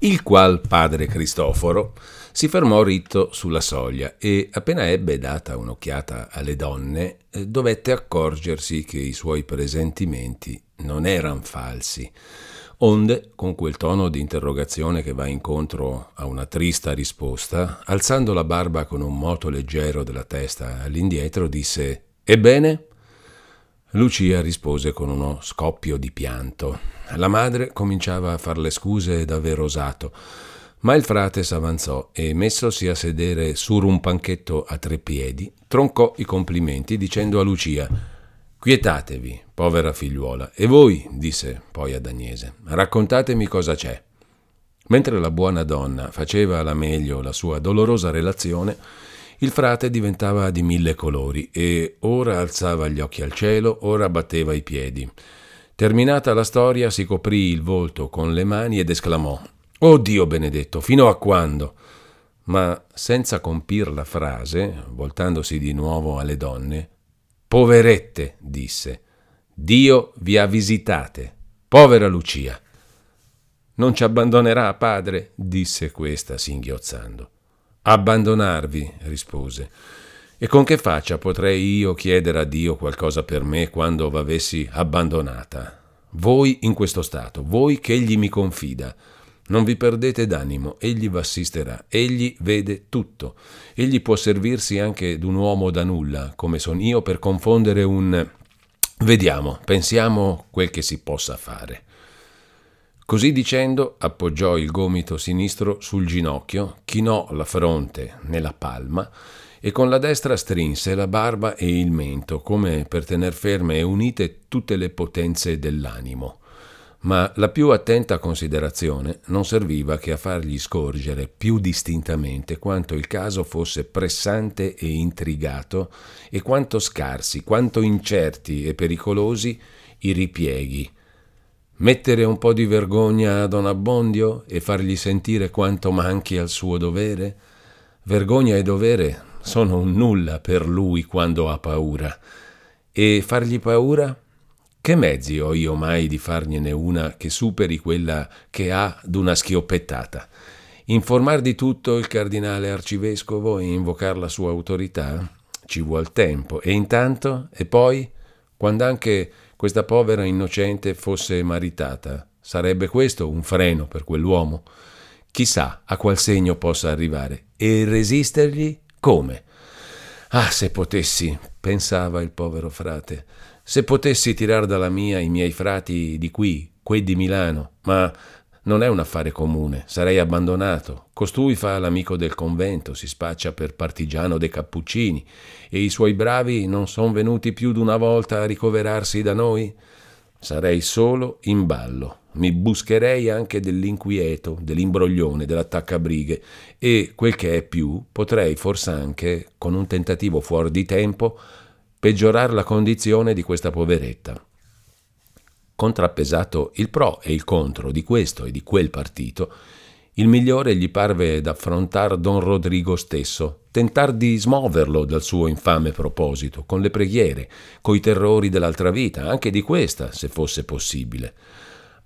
il qual padre Cristoforo si fermò ritto sulla soglia e appena ebbe data un'occhiata alle donne eh, dovette accorgersi che i suoi presentimenti non eran falsi. Onde, con quel tono di interrogazione che va incontro a una trista risposta, alzando la barba con un moto leggero della testa all'indietro, disse Ebbene? Lucia rispose con uno scoppio di pianto. La madre cominciava a far le scuse d'aver osato, ma il frate s'avanzò e, messosi a sedere sur un panchetto a tre piedi, troncò i complimenti dicendo a Lucia Quietatevi, povera figliuola, e voi, disse poi ad Agnese, raccontatemi cosa c'è. Mentre la buona donna faceva alla meglio la sua dolorosa relazione, il frate diventava di mille colori e ora alzava gli occhi al cielo, ora batteva i piedi. Terminata la storia si coprì il volto con le mani ed esclamò Oh Dio benedetto, fino a quando? Ma senza compir la frase, voltandosi di nuovo alle donne, Poverette, disse, Dio vi ha visitate. Povera Lucia. Non ci abbandonerà, padre, disse questa singhiozzando. Abbandonarvi, rispose. E con che faccia potrei io chiedere a Dio qualcosa per me quando v'avessi abbandonata? Voi in questo stato, voi che egli mi confida. Non vi perdete d'animo, egli v'assisterà, egli vede tutto. Egli può servirsi anche d'un uomo da nulla, come son io, per confondere un... Vediamo, pensiamo quel che si possa fare. Così dicendo, appoggiò il gomito sinistro sul ginocchio, chinò la fronte nella palma e con la destra strinse la barba e il mento, come per tener ferme e unite tutte le potenze dell'animo. Ma la più attenta considerazione non serviva che a fargli scorgere più distintamente quanto il caso fosse pressante e intrigato e quanto scarsi, quanto incerti e pericolosi i ripieghi Mettere un po' di vergogna a Don Abbondio e fargli sentire quanto manchi al suo dovere? Vergogna e dovere sono un nulla per lui quando ha paura. E fargli paura? Che mezzi ho io mai di fargliene una che superi quella che ha d'una schioppettata? Informar di tutto il cardinale arcivescovo e invocar la sua autorità? Ci vuol tempo. E intanto? E poi? Quando anche questa povera innocente fosse maritata. Sarebbe questo un freno per quell'uomo? Chissà a qual segno possa arrivare. E resistergli come? Ah, se potessi, pensava il povero frate, se potessi tirar dalla mia i miei frati di qui, quei di Milano, ma non è un affare comune, sarei abbandonato. Costui fa l'amico del convento, si spaccia per partigiano dei Cappuccini, e i suoi bravi non son venuti più d'una volta a ricoverarsi da noi? Sarei solo in ballo. Mi buscherei anche dell'inquieto, dell'imbroglione, dell'attaccabrighe e, quel che è più, potrei fors'anche, con un tentativo fuori di tempo, peggiorare la condizione di questa poveretta contrappesato il pro e il contro di questo e di quel partito, il migliore gli parve d'affrontar don Rodrigo stesso, tentar di smuoverlo dal suo infame proposito, con le preghiere, coi terrori dell'altra vita, anche di questa, se fosse possibile.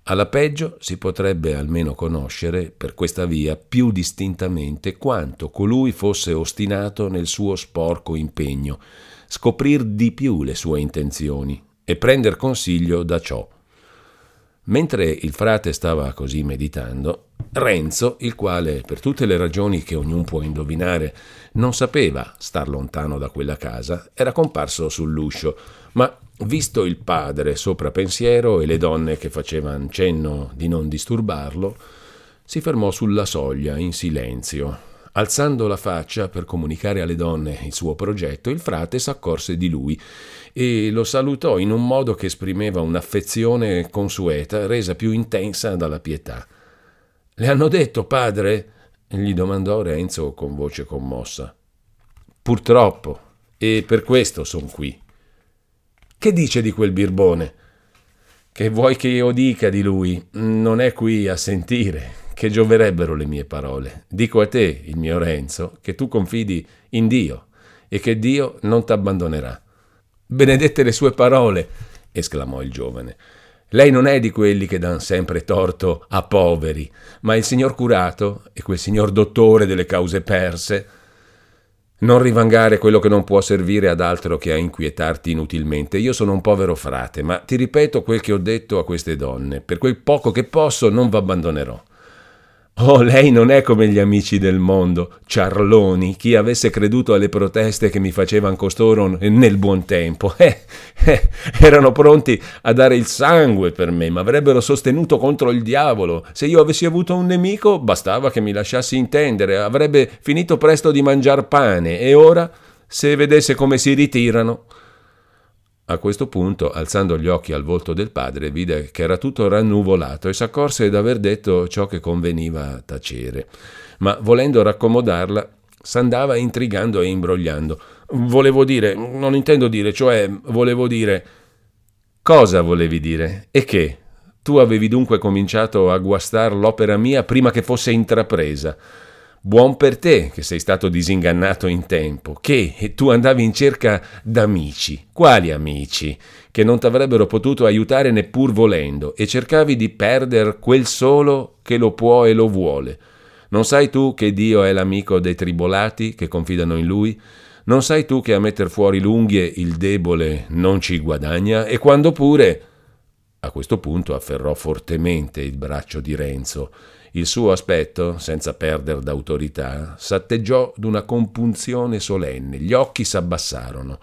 Alla peggio si potrebbe almeno conoscere, per questa via, più distintamente quanto colui fosse ostinato nel suo sporco impegno, scoprir di più le sue intenzioni e prender consiglio da ciò. Mentre il frate stava così meditando, Renzo, il quale, per tutte le ragioni che ognuno può indovinare, non sapeva star lontano da quella casa, era comparso sull'uscio, ma visto il padre sopra pensiero e le donne che facevano cenno di non disturbarlo, si fermò sulla soglia in silenzio. Alzando la faccia per comunicare alle donne il suo progetto, il frate s'accorse di lui e lo salutò in un modo che esprimeva un'affezione consueta, resa più intensa dalla pietà. Le hanno detto, padre? gli domandò Renzo con voce commossa. Purtroppo, e per questo son qui. Che dice di quel birbone? Che vuoi che io dica di lui? Non è qui a sentire, che gioverebbero le mie parole. Dico a te, il mio Renzo, che tu confidi in Dio e che Dio non t'abbandonerà. Benedette le sue parole, esclamò il giovane. Lei non è di quelli che dan sempre torto a poveri, ma il signor curato e quel signor dottore delle cause perse. Non rivangare quello che non può servire ad altro che a inquietarti inutilmente. Io sono un povero frate, ma ti ripeto quel che ho detto a queste donne. Per quel poco che posso non v'abbandonerò. Oh, lei non è come gli amici del mondo, ciarloni, chi avesse creduto alle proteste che mi facevano costoro nel buon tempo. Eh, eh, erano pronti a dare il sangue per me, ma avrebbero sostenuto contro il diavolo. Se io avessi avuto un nemico, bastava che mi lasciassi intendere, avrebbe finito presto di mangiar pane, e ora, se vedesse come si ritirano, a questo punto, alzando gli occhi al volto del padre, vide che era tutto rannuvolato e s'accorse d'aver detto ciò che conveniva tacere. Ma volendo raccomodarla, s'andava intrigando e imbrogliando. Volevo dire, non intendo dire, cioè volevo dire... Cosa volevi dire? E che? Tu avevi dunque cominciato a guastar l'opera mia prima che fosse intrapresa. Buon per te che sei stato disingannato in tempo, che tu andavi in cerca d'amici. Quali amici? Che non t'avrebbero potuto aiutare neppur volendo, e cercavi di perder quel solo che lo può e lo vuole. Non sai tu che Dio è l'amico dei tribolati che confidano in Lui? Non sai tu che a metter fuori l'unghie il debole non ci guadagna? E quando pure... A questo punto afferrò fortemente il braccio di Renzo il suo aspetto, senza perdere d'autorità, s'atteggiò d'una compunzione solenne, gli occhi s'abbassarono,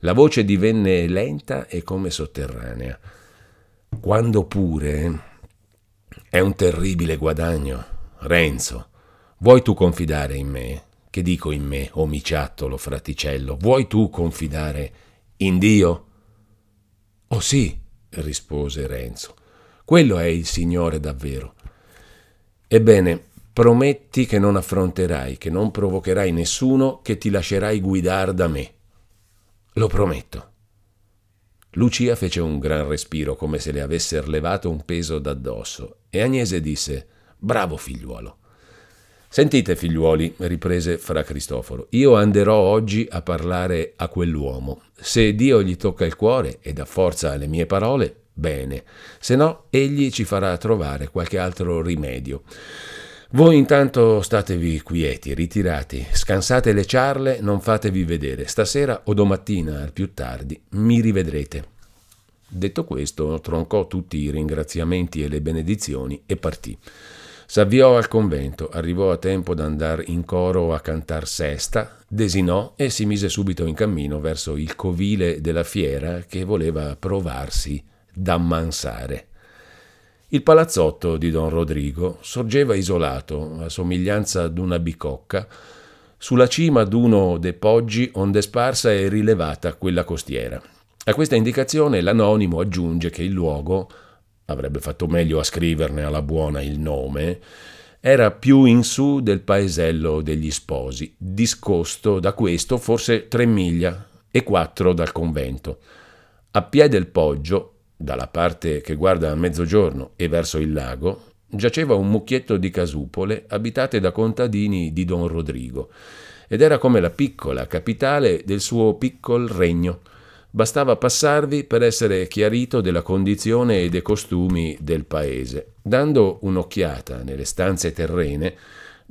la voce divenne lenta e come sotterranea. Quando pure è un terribile guadagno. Renzo, vuoi tu confidare in me? Che dico in me, omiciattolo fraticello? Vuoi tu confidare in Dio? Oh sì, rispose Renzo. Quello è il Signore davvero. Ebbene, prometti che non affronterai, che non provocherai nessuno, che ti lascerai guidare da me. Lo prometto. Lucia fece un gran respiro come se le avesse levato un peso d'addosso e Agnese disse Bravo figliuolo. Sentite figliuoli, riprese fra Cristoforo, io anderò oggi a parlare a quell'uomo. Se Dio gli tocca il cuore e dà forza alle mie parole, bene, se no egli ci farà trovare qualche altro rimedio. Voi intanto statevi quieti, ritirati, scansate le ciarle, non fatevi vedere. Stasera o domattina al più tardi mi rivedrete. Detto questo, troncò tutti i ringraziamenti e le benedizioni e partì. S'avviò al convento, arrivò a tempo d'andare in coro a cantar sesta, desinò e si mise subito in cammino verso il covile della fiera che voleva provarsi d'ammansare. Il palazzotto di don Rodrigo sorgeva isolato, a somiglianza d'una bicocca, sulla cima d'uno dei poggi onde sparsa e rilevata quella costiera. A questa indicazione l'anonimo aggiunge che il luogo, avrebbe fatto meglio a scriverne alla buona il nome, era più in su del paesello degli sposi, discosto da questo forse tre miglia e quattro dal convento. A piede del poggio dalla parte che guarda a mezzogiorno e verso il lago, giaceva un mucchietto di casupole abitate da contadini di Don Rodrigo, ed era come la piccola capitale del suo piccol regno. Bastava passarvi per essere chiarito della condizione e dei costumi del paese. Dando un'occhiata nelle stanze terrene,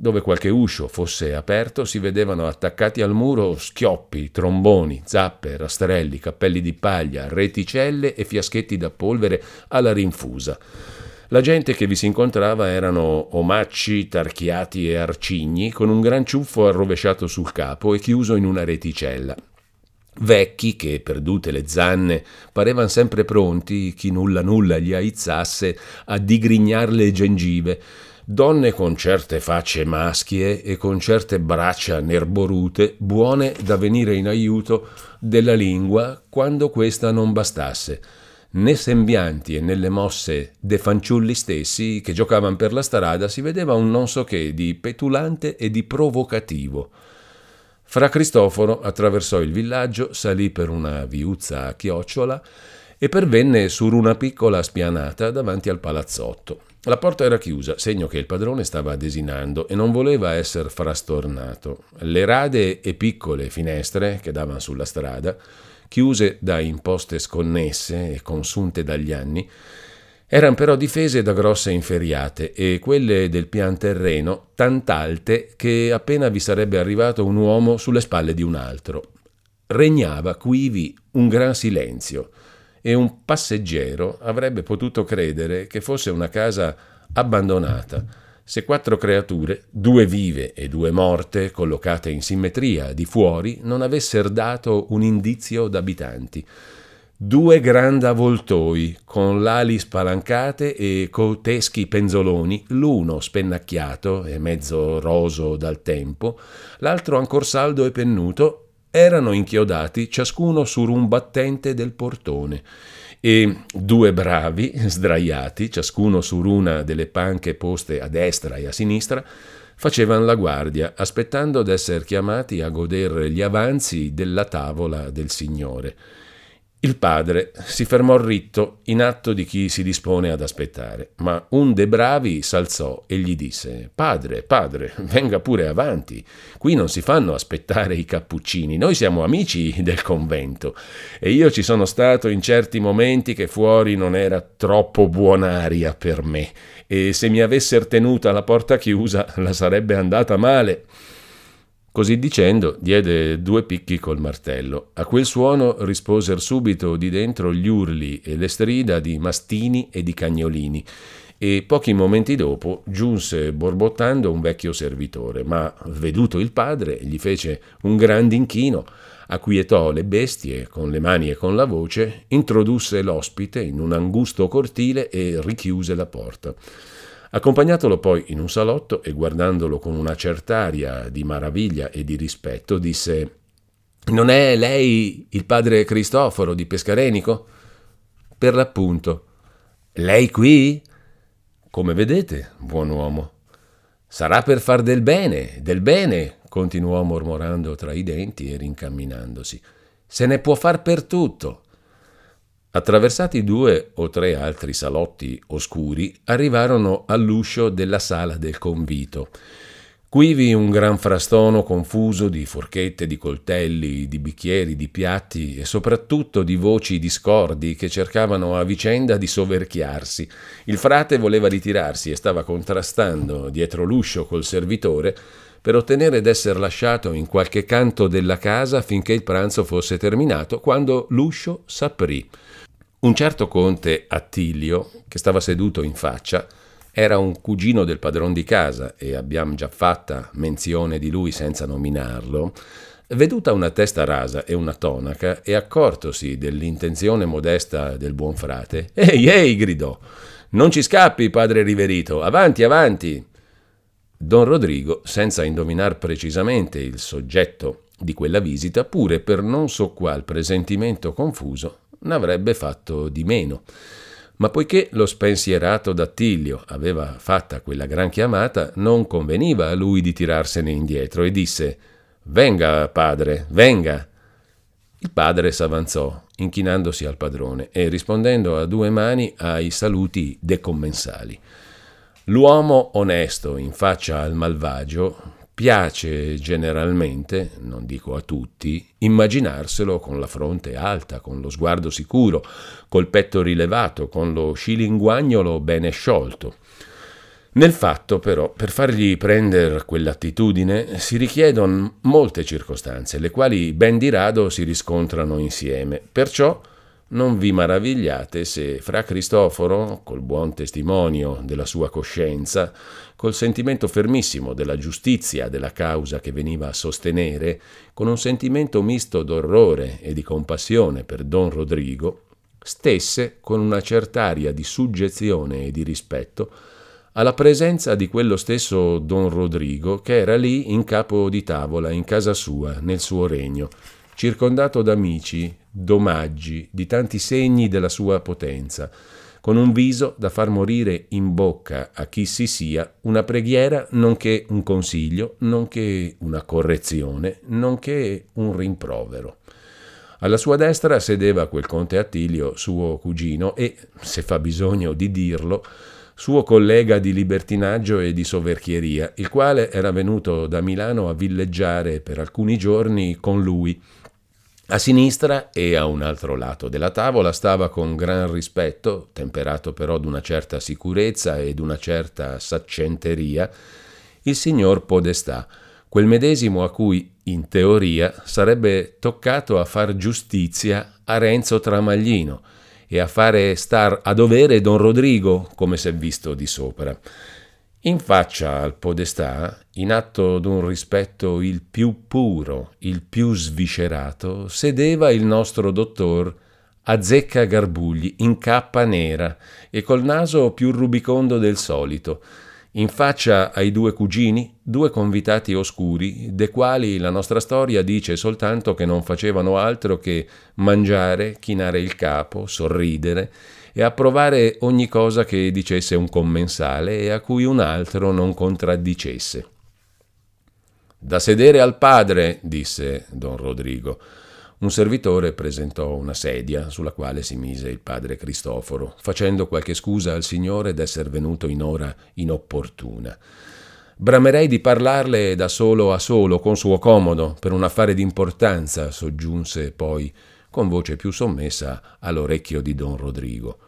dove qualche uscio fosse aperto si vedevano attaccati al muro schioppi, tromboni, zappe, rastrelli, cappelli di paglia, reticelle e fiaschetti da polvere alla rinfusa. La gente che vi si incontrava erano omacci, tarchiati e arcigni, con un gran ciuffo arrovesciato sul capo e chiuso in una reticella. Vecchi che, perdute le zanne, parevano sempre pronti, chi nulla nulla gli aizzasse, a digrignare le gengive, donne con certe facce maschie e con certe braccia nerborute, buone da venire in aiuto della lingua quando questa non bastasse. Né sembianti e nelle mosse de fanciulli stessi che giocavano per la strada si vedeva un non so che di petulante e di provocativo. Fra Cristoforo attraversò il villaggio, salì per una viuzza a chiocciola e pervenne su una piccola spianata davanti al palazzotto. La porta era chiusa, segno che il padrone stava desinando e non voleva essere frastornato. Le rade e piccole finestre che davano sulla strada, chiuse da imposte sconnesse e consunte dagli anni, Erano però difese da grosse inferiate e quelle del pian terreno tant'alte che appena vi sarebbe arrivato un uomo sulle spalle di un altro. Regnava quivi un gran silenzio e un passeggero avrebbe potuto credere che fosse una casa abbandonata se quattro creature, due vive e due morte, collocate in simmetria di fuori, non avessero dato un indizio d'abitanti. Due grandi avvoltoi con l'ali spalancate e coteschi penzoloni, l'uno spennacchiato e mezzo roso dal tempo, l'altro ancor saldo e pennuto, erano inchiodati ciascuno su un battente del portone e due bravi, sdraiati, ciascuno su una delle panche poste a destra e a sinistra, facevano la guardia, aspettando d'essere chiamati a godere gli avanzi della tavola del Signore. Il padre si fermò ritto in atto di chi si dispone ad aspettare, ma un dei bravi s'alzò e gli disse Padre, padre, venga pure avanti. Qui non si fanno aspettare i cappuccini, noi siamo amici del convento e io ci sono stato in certi momenti che fuori non era troppo buon'aria per me e se mi avesser tenuta la porta chiusa la sarebbe andata male. Così dicendo, diede due picchi col martello. A quel suono risposero subito di dentro gli urli e le strida di mastini e di cagnolini e pochi momenti dopo giunse borbottando un vecchio servitore, ma veduto il padre gli fece un grande inchino, acquietò le bestie con le mani e con la voce, introdusse l'ospite in un angusto cortile e richiuse la porta. Accompagnatolo poi in un salotto e guardandolo con una cert'aria di maraviglia e di rispetto, disse Non è lei il padre Cristoforo di Pescarenico? Per l'appunto. Lei qui? Come vedete, buon uomo. Sarà per far del bene, del bene, continuò mormorando tra i denti e rincamminandosi. Se ne può far per tutto. Attraversati due o tre altri salotti oscuri, arrivarono all'uscio della sala del convito. Quivi un gran frastono confuso di forchette, di coltelli, di bicchieri, di piatti e soprattutto di voci discordi che cercavano a vicenda di soverchiarsi. Il frate voleva ritirarsi e stava contrastando dietro l'uscio col servitore per ottenere d'essere lasciato in qualche canto della casa finché il pranzo fosse terminato, quando l'uscio s'aprì. Un certo conte Attilio, che stava seduto in faccia, era un cugino del padron di casa e abbiamo già fatta menzione di lui senza nominarlo, veduta una testa rasa e una tonaca e accortosi dell'intenzione modesta del buon frate, ehi, ehi, gridò, non ci scappi, padre Riverito, avanti, avanti. Don Rodrigo, senza indovinar precisamente il soggetto di quella visita, pure per non so qual presentimento confuso, n'avrebbe fatto di meno. Ma poiché lo spensierato d'Attilio aveva fatta quella gran chiamata, non conveniva a lui di tirarsene indietro e disse Venga, padre, venga. Il padre s'avanzò, inchinandosi al padrone e rispondendo a due mani ai saluti decommensali. L'uomo onesto in faccia al malvagio Piace generalmente, non dico a tutti, immaginarselo con la fronte alta, con lo sguardo sicuro, col petto rilevato, con lo scilinguagnolo bene sciolto. Nel fatto, però, per fargli prendere quell'attitudine si richiedono molte circostanze, le quali ben di rado si riscontrano insieme. Perciò non vi maravigliate se fra Cristoforo, col buon testimonio della sua coscienza, col sentimento fermissimo della giustizia della causa che veniva a sostenere, con un sentimento misto d'orrore e di compassione per don Rodrigo, stesse con una cert'aria di suggezione e di rispetto alla presenza di quello stesso don Rodrigo che era lì in capo di tavola in casa sua, nel suo regno, circondato d'amici, d'omaggi, di tanti segni della sua potenza, con un viso da far morire in bocca a chi si sia una preghiera nonché un consiglio, nonché una correzione, nonché un rimprovero. Alla sua destra sedeva quel conte Attilio, suo cugino, e, se fa bisogno di dirlo, suo collega di libertinaggio e di soverchieria, il quale era venuto da Milano a villeggiare per alcuni giorni con lui A sinistra e a un altro lato della tavola stava con gran rispetto, temperato però d'una certa sicurezza e d'una certa saccenteria, il signor Podestà, quel medesimo a cui, in teoria, sarebbe toccato a far giustizia a Renzo Tramaglino e a fare star a dovere Don Rodrigo, come s'è visto di sopra. In faccia al podestà, in atto d'un rispetto il più puro, il più sviscerato, sedeva il nostro dottor Azzecca Garbugli in cappa nera e col naso più rubicondo del solito, in faccia ai due cugini, due convitati oscuri, de quali la nostra storia dice soltanto che non facevano altro che mangiare, chinare il capo, sorridere e approvare ogni cosa che dicesse un commensale e a cui un altro non contraddicesse. Da sedere al padre, disse don Rodrigo. Un servitore presentò una sedia sulla quale si mise il padre Cristoforo, facendo qualche scusa al signore d'esser venuto in ora inopportuna. Bramerei di parlarle da solo a solo, con suo comodo, per un affare d'importanza, soggiunse poi, con voce più sommessa, all'orecchio di don Rodrigo.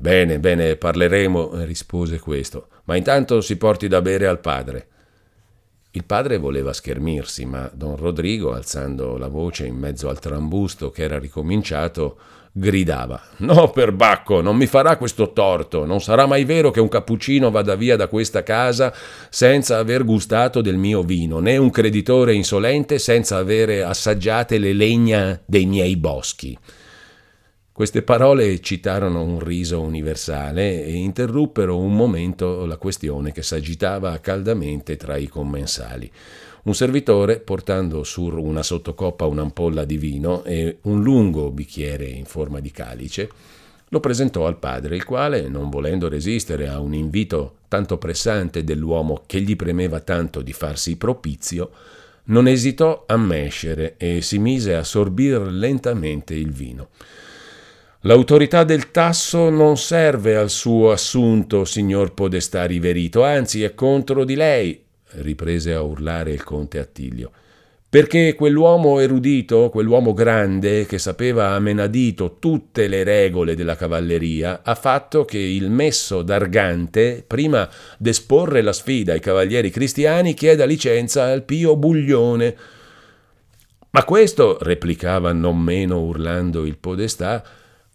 Bene, bene, parleremo, rispose questo, ma intanto si porti da bere al padre. Il padre voleva schermirsi, ma don Rodrigo, alzando la voce in mezzo al trambusto che era ricominciato, gridava No, per Bacco, non mi farà questo torto, non sarà mai vero che un cappuccino vada via da questa casa senza aver gustato del mio vino, né un creditore insolente senza avere assaggiate le legna dei miei boschi. Queste parole eccitarono un riso universale e interruppero un momento la questione che s'agitava caldamente tra i commensali. Un servitore, portando su una sottocoppa un'ampolla di vino e un lungo bicchiere in forma di calice, lo presentò al padre, il quale, non volendo resistere a un invito tanto pressante dell'uomo che gli premeva tanto di farsi propizio, non esitò a mescere e si mise a sorbir lentamente il vino. L'autorità del tasso non serve al suo assunto, signor Podestà riverito, anzi è contro di lei, riprese a urlare il conte Attilio. Perché quell'uomo erudito, quell'uomo grande che sapeva a menadito tutte le regole della cavalleria, ha fatto che il messo d'Argante, prima d'esporre la sfida ai cavalieri cristiani, chieda licenza al Pio Buglione. Ma questo, replicava non meno urlando il Podestà,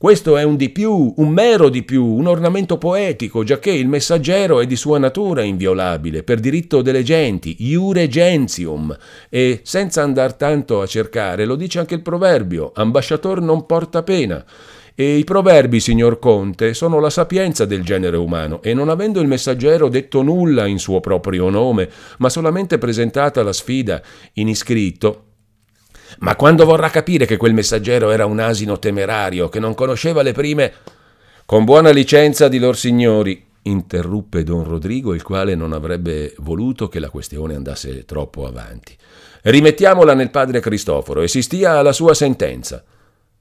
questo è un di più, un mero di più, un ornamento poetico, giacché il messaggero è di sua natura inviolabile, per diritto delle genti, iure gentium, e senza andar tanto a cercare, lo dice anche il proverbio, ambasciator non porta pena. E i proverbi, signor Conte, sono la sapienza del genere umano, e non avendo il messaggero detto nulla in suo proprio nome, ma solamente presentata la sfida in iscritto, ma quando vorrà capire che quel messaggero era un asino temerario, che non conosceva le prime... Con buona licenza di lor signori, interruppe don Rodrigo, il quale non avrebbe voluto che la questione andasse troppo avanti. Rimettiamola nel padre Cristoforo e si stia alla sua sentenza.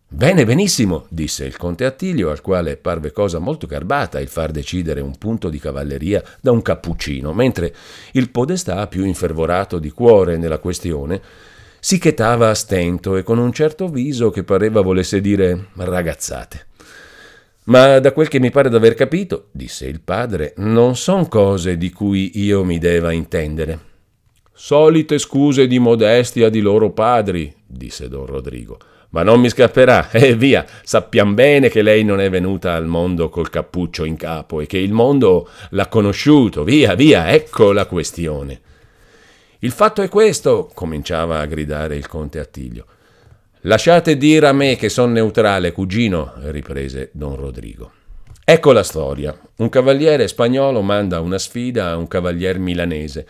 Bene, benissimo, disse il conte Attilio, al quale parve cosa molto garbata il far decidere un punto di cavalleria da un cappuccino, mentre il podestà, più infervorato di cuore nella questione, si chetava a stento e con un certo viso che pareva volesse dire ragazzate. Ma da quel che mi pare d'aver capito, disse il padre, non son cose di cui io mi deva intendere. Solite scuse di modestia di loro padri, disse don Rodrigo. Ma non mi scapperà, e eh, via, sappiam bene che lei non è venuta al mondo col cappuccio in capo e che il mondo l'ha conosciuto, via, via, ecco la questione. Il fatto è questo, cominciava a gridare il conte Attilio. Lasciate dire a me che son neutrale, cugino, riprese don Rodrigo. Ecco la storia. Un cavaliere spagnolo manda una sfida a un cavalier milanese.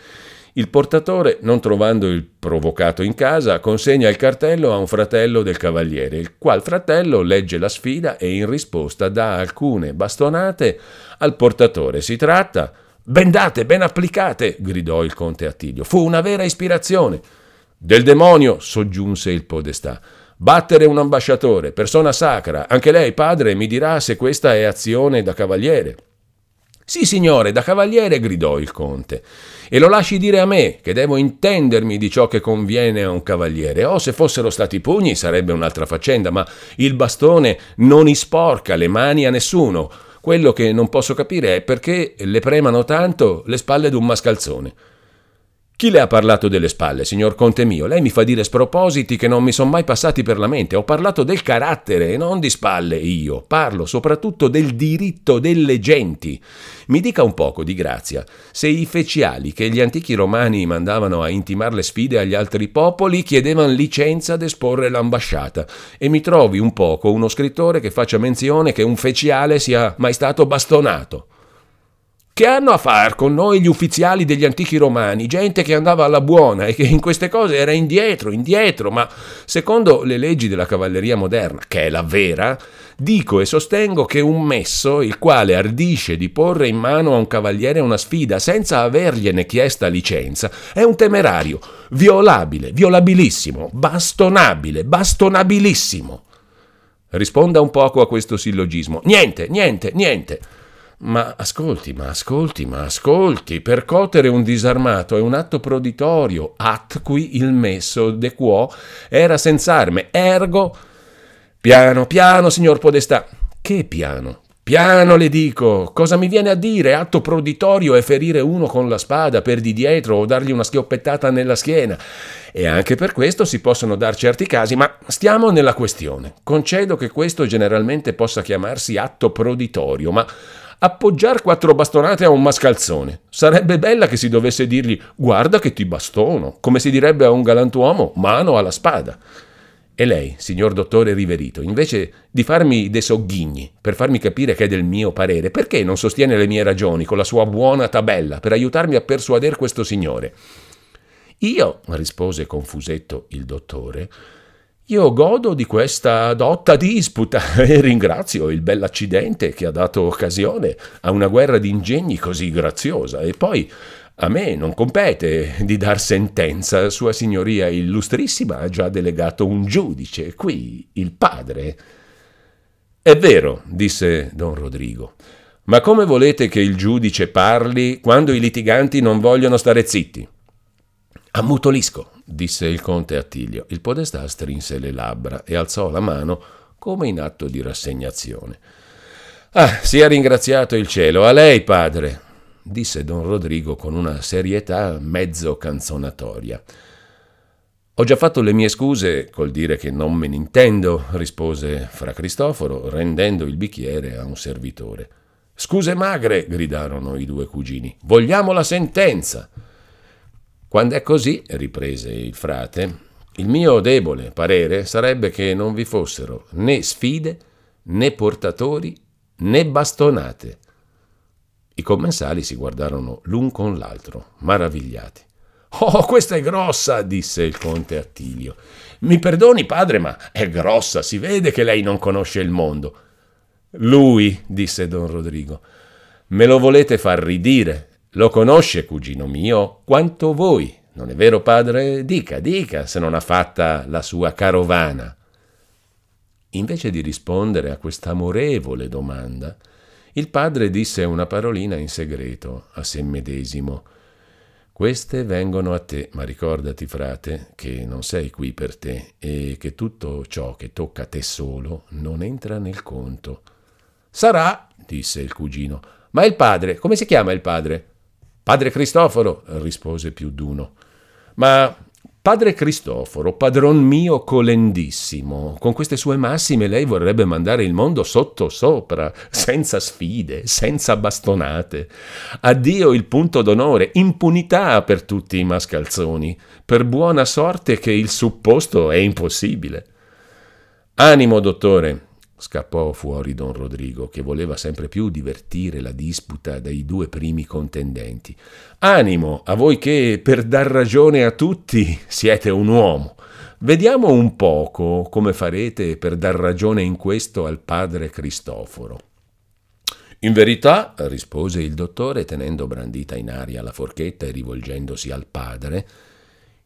Il portatore, non trovando il provocato in casa, consegna il cartello a un fratello del cavaliere, il qual fratello legge la sfida e in risposta dà alcune bastonate al portatore. Si tratta Bendate, ben applicate, gridò il conte Attilio. Fu una vera ispirazione. Del demonio, soggiunse il podestà. Battere un ambasciatore, persona sacra. Anche lei, padre, mi dirà se questa è azione da cavaliere. Sì, signore, da cavaliere, gridò il conte. E lo lasci dire a me, che devo intendermi di ciò che conviene a un cavaliere. Oh, se fossero stati pugni sarebbe un'altra faccenda, ma il bastone non isporca le mani a nessuno. Quello che non posso capire è perché le premano tanto le spalle d'un mascalzone. Chi le ha parlato delle spalle, signor Conte mio? Lei mi fa dire spropositi che non mi sono mai passati per la mente. Ho parlato del carattere e non di spalle io. Parlo soprattutto del diritto delle genti. Mi dica un poco, di grazia, se i feciali che gli antichi romani mandavano a intimare le sfide agli altri popoli chiedevano licenza ad esporre l'ambasciata. E mi trovi un poco uno scrittore che faccia menzione che un feciale sia mai stato bastonato. Che hanno a far con noi gli ufficiali degli antichi romani, gente che andava alla buona e che in queste cose era indietro, indietro, ma secondo le leggi della cavalleria moderna, che è la vera, dico e sostengo che un messo, il quale ardisce di porre in mano a un cavaliere una sfida senza avergliene chiesta licenza, è un temerario, violabile, violabilissimo, bastonabile, bastonabilissimo. Risponda un poco a questo sillogismo. Niente, niente, niente. Ma ascolti, ma ascolti, ma ascolti, percotere un disarmato è un atto proditorio, at qui il messo de quo era senz'arme, ergo... Piano, piano, signor Podestà. Che piano? Piano le dico, cosa mi viene a dire? Atto proditorio è ferire uno con la spada per di dietro o dargli una schioppettata nella schiena. E anche per questo si possono dar certi casi, ma stiamo nella questione. Concedo che questo generalmente possa chiamarsi atto proditorio, ma appoggiare quattro bastonate a un mascalzone. Sarebbe bella che si dovesse dirgli guarda che ti bastono, come si direbbe a un galantuomo, mano alla spada. E lei, signor dottore Riverito, invece di farmi dei sogghigni per farmi capire che è del mio parere, perché non sostiene le mie ragioni con la sua buona tabella per aiutarmi a persuadere questo signore? Io, rispose confusetto il dottore, io godo di questa dotta disputa e ringrazio il bell'accidente che ha dato occasione a una guerra di ingegni così graziosa. E poi a me non compete di dar sentenza, Sua Signoria Illustrissima ha già delegato un giudice, qui il padre. È vero, disse don Rodrigo, ma come volete che il giudice parli quando i litiganti non vogliono stare zitti? Ammutolisco, disse il conte Attilio. Il podestà strinse le labbra e alzò la mano come in atto di rassegnazione. Ah, sia ringraziato il cielo. A lei, padre, disse don Rodrigo con una serietà mezzo canzonatoria. Ho già fatto le mie scuse col dire che non me ne intendo, rispose fra Cristoforo, rendendo il bicchiere a un servitore. Scuse magre, gridarono i due cugini. Vogliamo la sentenza. Quando è così, riprese il frate, il mio debole parere sarebbe che non vi fossero né sfide, né portatori, né bastonate. I commensali si guardarono l'un con l'altro, maravigliati. Oh, questa è grossa, disse il conte Attilio. Mi perdoni, padre, ma è grossa, si vede che lei non conosce il mondo. Lui, disse don Rodrigo, me lo volete far ridire, lo conosce, cugino mio, quanto voi, non è vero, padre? Dica, dica, se non ha fatta la sua carovana. Invece di rispondere a questa amorevole domanda, il padre disse una parolina in segreto a sé medesimo. Queste vengono a te, ma ricordati, frate, che non sei qui per te e che tutto ciò che tocca a te solo non entra nel conto. Sarà, disse il cugino. Ma il padre, come si chiama il padre? Padre Cristoforo, rispose più d'uno. Ma Padre Cristoforo, padron mio colendissimo, con queste sue massime lei vorrebbe mandare il mondo sotto sopra, senza sfide, senza bastonate. Addio il punto d'onore, impunità per tutti i mascalzoni, per buona sorte che il supposto è impossibile. Animo, dottore, scappò fuori don Rodrigo, che voleva sempre più divertire la disputa dei due primi contendenti. Animo, a voi che, per dar ragione a tutti, siete un uomo. Vediamo un poco come farete per dar ragione in questo al padre Cristoforo. In verità, rispose il dottore, tenendo brandita in aria la forchetta e rivolgendosi al padre,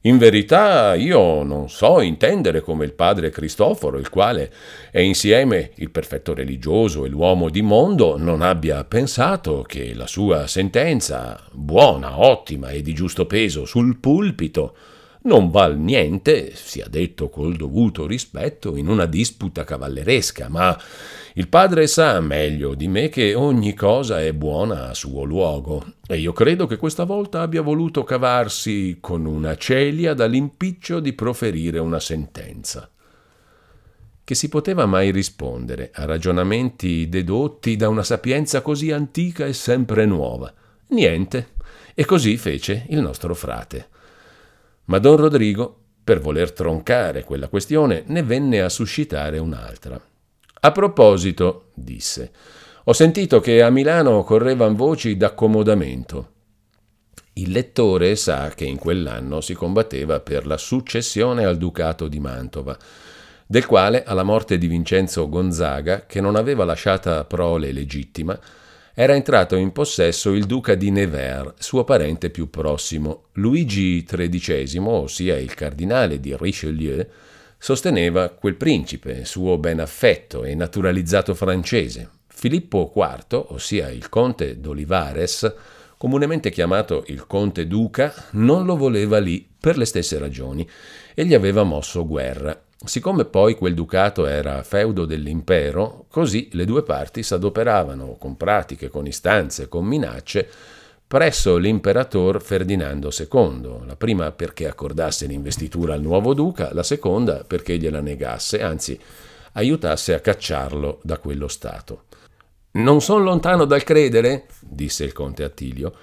In verità io non so intendere come il padre Cristoforo, il quale è insieme il perfetto religioso e l'uomo di mondo, non abbia pensato che la sua sentenza, buona, ottima e di giusto peso sul pulpito, non val niente, sia detto col dovuto rispetto, in una disputa cavalleresca, ma il padre sa meglio di me che ogni cosa è buona a suo luogo, e io credo che questa volta abbia voluto cavarsi con una celia dall'impiccio di proferire una sentenza. Che si poteva mai rispondere a ragionamenti dedotti da una sapienza così antica e sempre nuova? Niente. E così fece il nostro frate. Ma don Rodrigo, per voler troncare quella questione, ne venne a suscitare un'altra. A proposito, disse, ho sentito che a Milano correvan voci d'accomodamento. Il lettore sa che in quell'anno si combatteva per la successione al ducato di Mantova, del quale, alla morte di Vincenzo Gonzaga, che non aveva lasciata prole legittima, era entrato in possesso il duca di Nevers, suo parente più prossimo. Luigi XIII, ossia il cardinale di Richelieu, sosteneva quel principe, suo ben affetto e naturalizzato francese. Filippo IV, ossia il conte d'Olivares, comunemente chiamato il conte duca, non lo voleva lì per le stesse ragioni e gli aveva mosso guerra. Siccome poi quel ducato era feudo dell'impero, così le due parti s'adoperavano con pratiche, con istanze, con minacce presso l'imperatore Ferdinando II, la prima perché accordasse l'investitura al nuovo duca, la seconda perché gliela negasse, anzi aiutasse a cacciarlo da quello stato. Non sono lontano dal credere, disse il conte Attilio,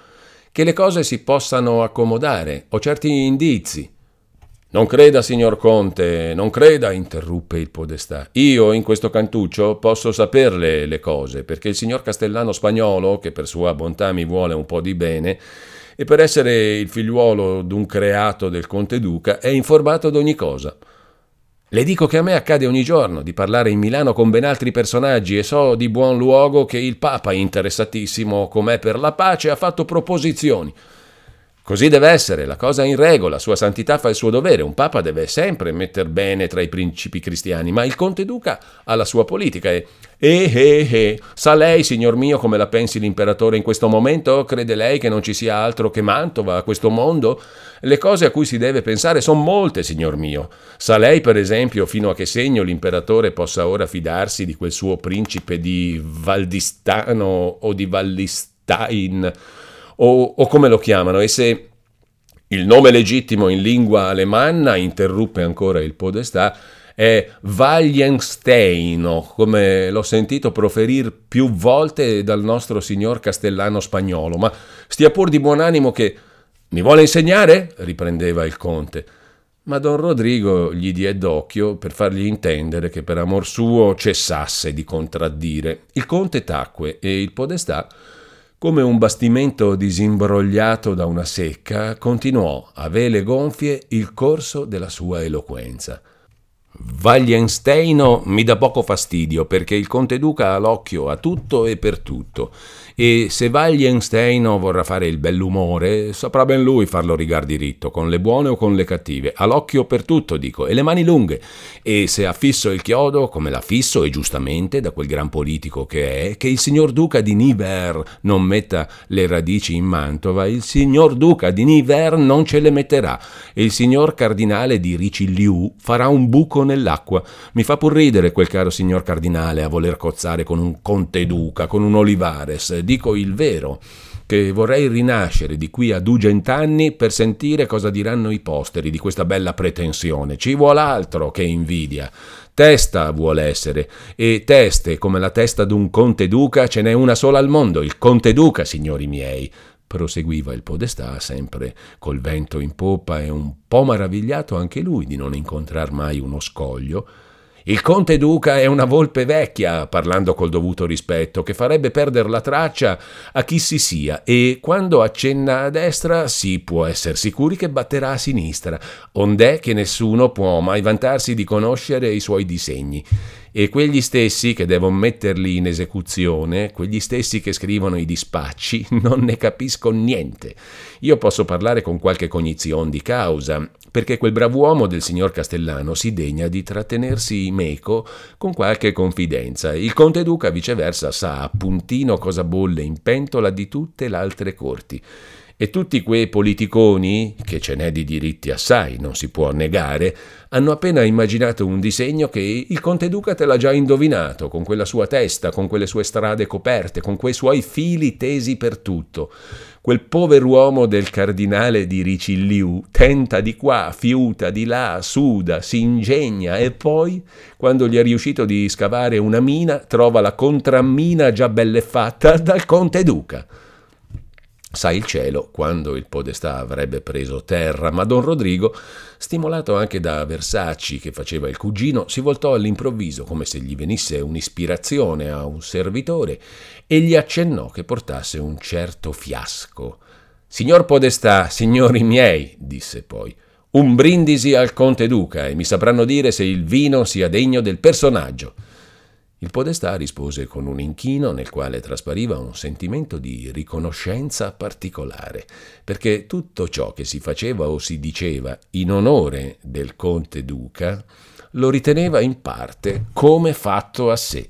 che le cose si possano accomodare. Ho certi indizi. Non creda, signor Conte, non creda, interruppe il podestà. Io in questo cantuccio posso saperle le cose, perché il signor Castellano spagnolo, che per sua bontà mi vuole un po' di bene, e per essere il figliuolo d'un creato del Conte Duca, è informato d'ogni cosa. Le dico che a me accade ogni giorno di parlare in Milano con ben altri personaggi e so di buon luogo che il Papa, interessatissimo com'è per la pace, ha fatto proposizioni. Così deve essere, la cosa è in regola, Sua Santità fa il suo dovere, un Papa deve sempre metter bene tra i principi cristiani, ma il Conte Duca ha la sua politica e... Eh, eh, eh, sa lei, signor mio, come la pensi l'imperatore in questo momento? Crede lei che non ci sia altro che Mantova a questo mondo? Le cose a cui si deve pensare sono molte, signor mio. Sa lei, per esempio, fino a che segno l'imperatore possa ora fidarsi di quel suo principe di Valdistano o di Vallistain? O, o come lo chiamano, e se il nome legittimo in lingua alemanna, interruppe ancora il podestà, è Wallensteino, come l'ho sentito proferire più volte dal nostro signor castellano spagnolo, ma stia pur di buon animo che... Mi vuole insegnare? riprendeva il conte. Ma don Rodrigo gli diè d'occhio per fargli intendere che per amor suo cessasse di contraddire. Il conte tacque e il podestà come un bastimento disimbrogliato da una secca, continuò a vele gonfie il corso della sua eloquenza. Wallensteino mi dà poco fastidio perché il conte duca ha l'occhio a tutto e per tutto e se Wallensteino vorrà fare il bell'umore, saprà ben lui farlo rigar diritto, con le buone o con le cattive. Ha l'occhio per tutto, dico, e le mani lunghe. E se ha fisso il chiodo, come l'ha fisso, e giustamente, da quel gran politico che è, che il signor duca di Niver non metta le radici in Mantova, il signor duca di Niver non ce le metterà. E il signor cardinale di Richelieu farà un buco nell'acqua. Mi fa pur ridere quel caro signor cardinale a voler cozzare con un conte duca, con un Olivares, dico il vero, che vorrei rinascere di qui a dugent'anni per sentire cosa diranno i posteri di questa bella pretensione. Ci vuole altro che invidia. Testa vuole essere, e teste come la testa d'un conte duca ce n'è una sola al mondo, il conte duca, signori miei proseguiva il podestà, sempre col vento in poppa e un po' maravigliato anche lui di non incontrar mai uno scoglio, il conte duca è una volpe vecchia, parlando col dovuto rispetto, che farebbe perdere la traccia a chi si sia e quando accenna a destra si può essere sicuri che batterà a sinistra, ond'è che nessuno può mai vantarsi di conoscere i suoi disegni. E quegli stessi che devono metterli in esecuzione, quegli stessi che scrivono i dispacci, non ne capisco niente. Io posso parlare con qualche cognizione di causa, perché quel brav'uomo del signor Castellano si degna di trattenersi meco con qualche confidenza. Il conte duca, viceversa, sa a puntino cosa bolle in pentola di tutte le altre corti. E tutti quei politiconi, che ce n'è di diritti assai, non si può negare, hanno appena immaginato un disegno che il conte duca te l'ha già indovinato, con quella sua testa, con quelle sue strade coperte, con quei suoi fili tesi per tutto. Quel pover'uomo del cardinale di Ricilliu tenta di qua, fiuta di là, suda, si ingegna e poi, quando gli è riuscito di scavare una mina, trova la contrammina già belle fatta dal conte duca. Sa il cielo quando il podestà avrebbe preso terra, ma don Rodrigo, stimolato anche da Versacci che faceva il cugino, si voltò all'improvviso come se gli venisse un'ispirazione a un servitore e gli accennò che portasse un certo fiasco. Signor Podestà, signori miei, disse poi, un brindisi al conte duca e mi sapranno dire se il vino sia degno del personaggio. Il podestà rispose con un inchino nel quale traspariva un sentimento di riconoscenza particolare, perché tutto ciò che si faceva o si diceva in onore del conte duca lo riteneva in parte come fatto a sé.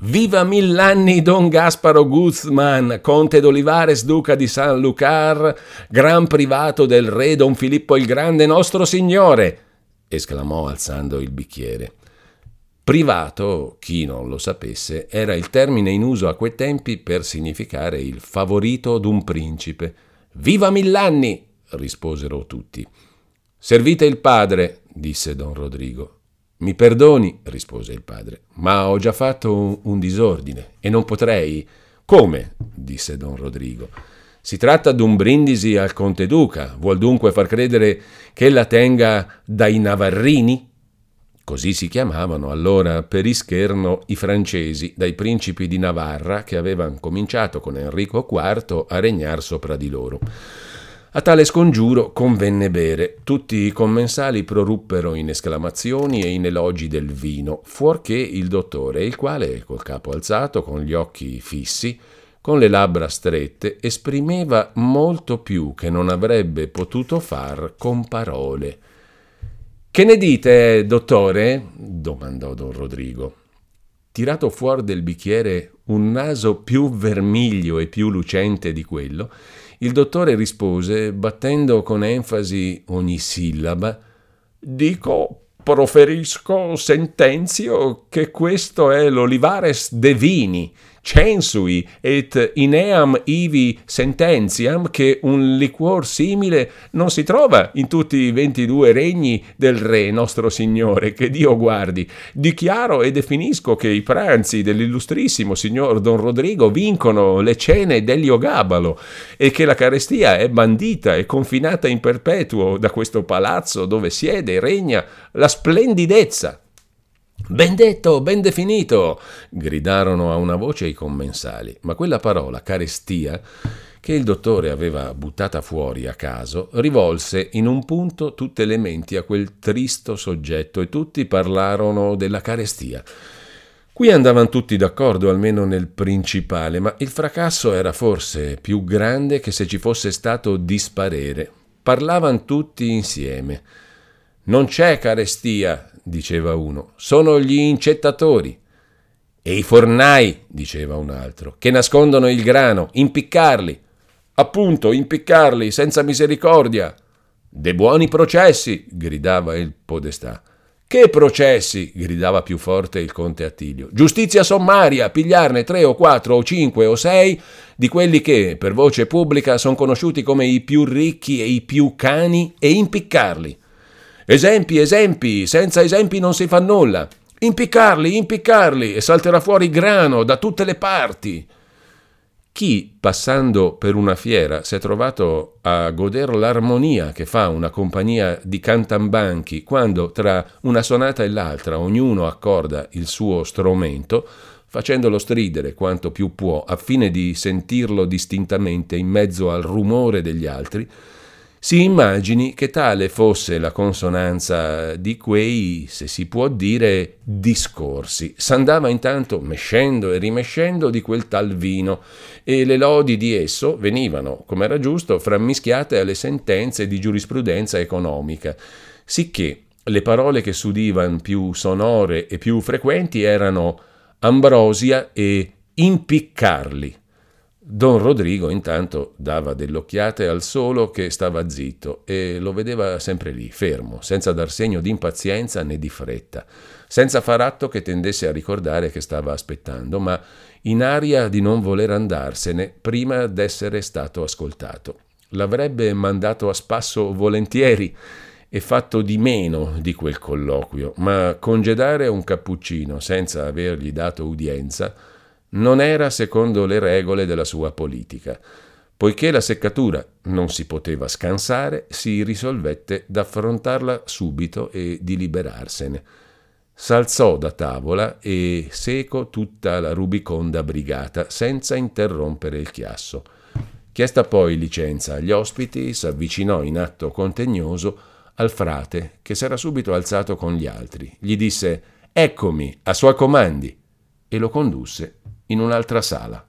Viva mill'anni Don Gasparo Guzman, conte d'Olivares, duca di San Lucar, gran privato del re Don Filippo il Grande, nostro signore! esclamò alzando il bicchiere. Privato, chi non lo sapesse, era il termine in uso a quei tempi per significare il favorito d'un principe. Viva mill'anni! risposero tutti. Servite il padre, disse don Rodrigo. Mi perdoni, rispose il padre, ma ho già fatto un, un disordine e non potrei. Come? disse don Rodrigo. Si tratta d'un brindisi al conte duca. Vuol dunque far credere che la tenga dai navarrini? Così si chiamavano allora per ischerno i francesi dai principi di Navarra che avevano cominciato con Enrico IV a regnar sopra di loro. A tale scongiuro convenne bere. Tutti i commensali proruppero in esclamazioni e in elogi del vino, fuorché il dottore, il quale, col capo alzato, con gli occhi fissi, con le labbra strette, esprimeva molto più che non avrebbe potuto far con parole. Che ne dite, dottore? domandò don Rodrigo. Tirato fuori del bicchiere un naso più vermiglio e più lucente di quello, il dottore rispose, battendo con enfasi ogni sillaba, Dico, proferisco, sentenzio, che questo è l'Olivares de Vini, censui et ineam ivi sententiam che un liquor simile non si trova in tutti i ventidue regni del Re nostro Signore, che Dio guardi. Dichiaro e definisco che i pranzi dell'illustrissimo signor Don Rodrigo vincono le cene degli Ogabalo e che la carestia è bandita e confinata in perpetuo da questo palazzo dove siede e regna la splendidezza Ben detto, ben definito, gridarono a una voce i commensali, ma quella parola, carestia, che il dottore aveva buttata fuori a caso, rivolse in un punto tutte le menti a quel tristo soggetto e tutti parlarono della carestia. Qui andavano tutti d'accordo, almeno nel principale, ma il fracasso era forse più grande che se ci fosse stato disparere. Parlavano tutti insieme. Non c'è carestia, diceva uno, sono gli incettatori. E i fornai, diceva un altro, che nascondono il grano, impiccarli. Appunto, impiccarli, senza misericordia. De buoni processi, gridava il podestà. Che processi? gridava più forte il conte Attilio. Giustizia sommaria, pigliarne tre o quattro o cinque o sei di quelli che, per voce pubblica, sono conosciuti come i più ricchi e i più cani e impiccarli. Esempi, esempi, senza esempi non si fa nulla. Impiccarli, impiccarli e salterà fuori grano da tutte le parti. Chi, passando per una fiera, si è trovato a goder l'armonia che fa una compagnia di cantambanchi quando tra una sonata e l'altra ognuno accorda il suo strumento, facendolo stridere quanto più può, a fine di sentirlo distintamente in mezzo al rumore degli altri, Si immagini che tale fosse la consonanza di quei, se si può dire, discorsi. S'andava intanto mescendo e rimescendo di quel tal vino e le lodi di esso venivano, come era giusto, frammischiate alle sentenze di giurisprudenza economica, sicché le parole che s'udivano più sonore e più frequenti erano ambrosia e impiccarli Don Rodrigo intanto dava delle occhiate al solo che stava zitto e lo vedeva sempre lì, fermo, senza dar segno di impazienza né di fretta, senza far atto che tendesse a ricordare che stava aspettando, ma in aria di non voler andarsene prima d'essere stato ascoltato. L'avrebbe mandato a spasso volentieri e fatto di meno di quel colloquio, ma congedare un cappuccino senza avergli dato udienza non era secondo le regole della sua politica. Poiché la seccatura non si poteva scansare, si risolvette d'affrontarla subito e di liberarsene. S'alzò da tavola e seco tutta la rubiconda brigata, senza interrompere il chiasso. Chiesta poi licenza agli ospiti, s'avvicinò in atto contegnoso al frate, che s'era subito alzato con gli altri. Gli disse Eccomi, a sua comandi, e lo condusse in un'altra sala.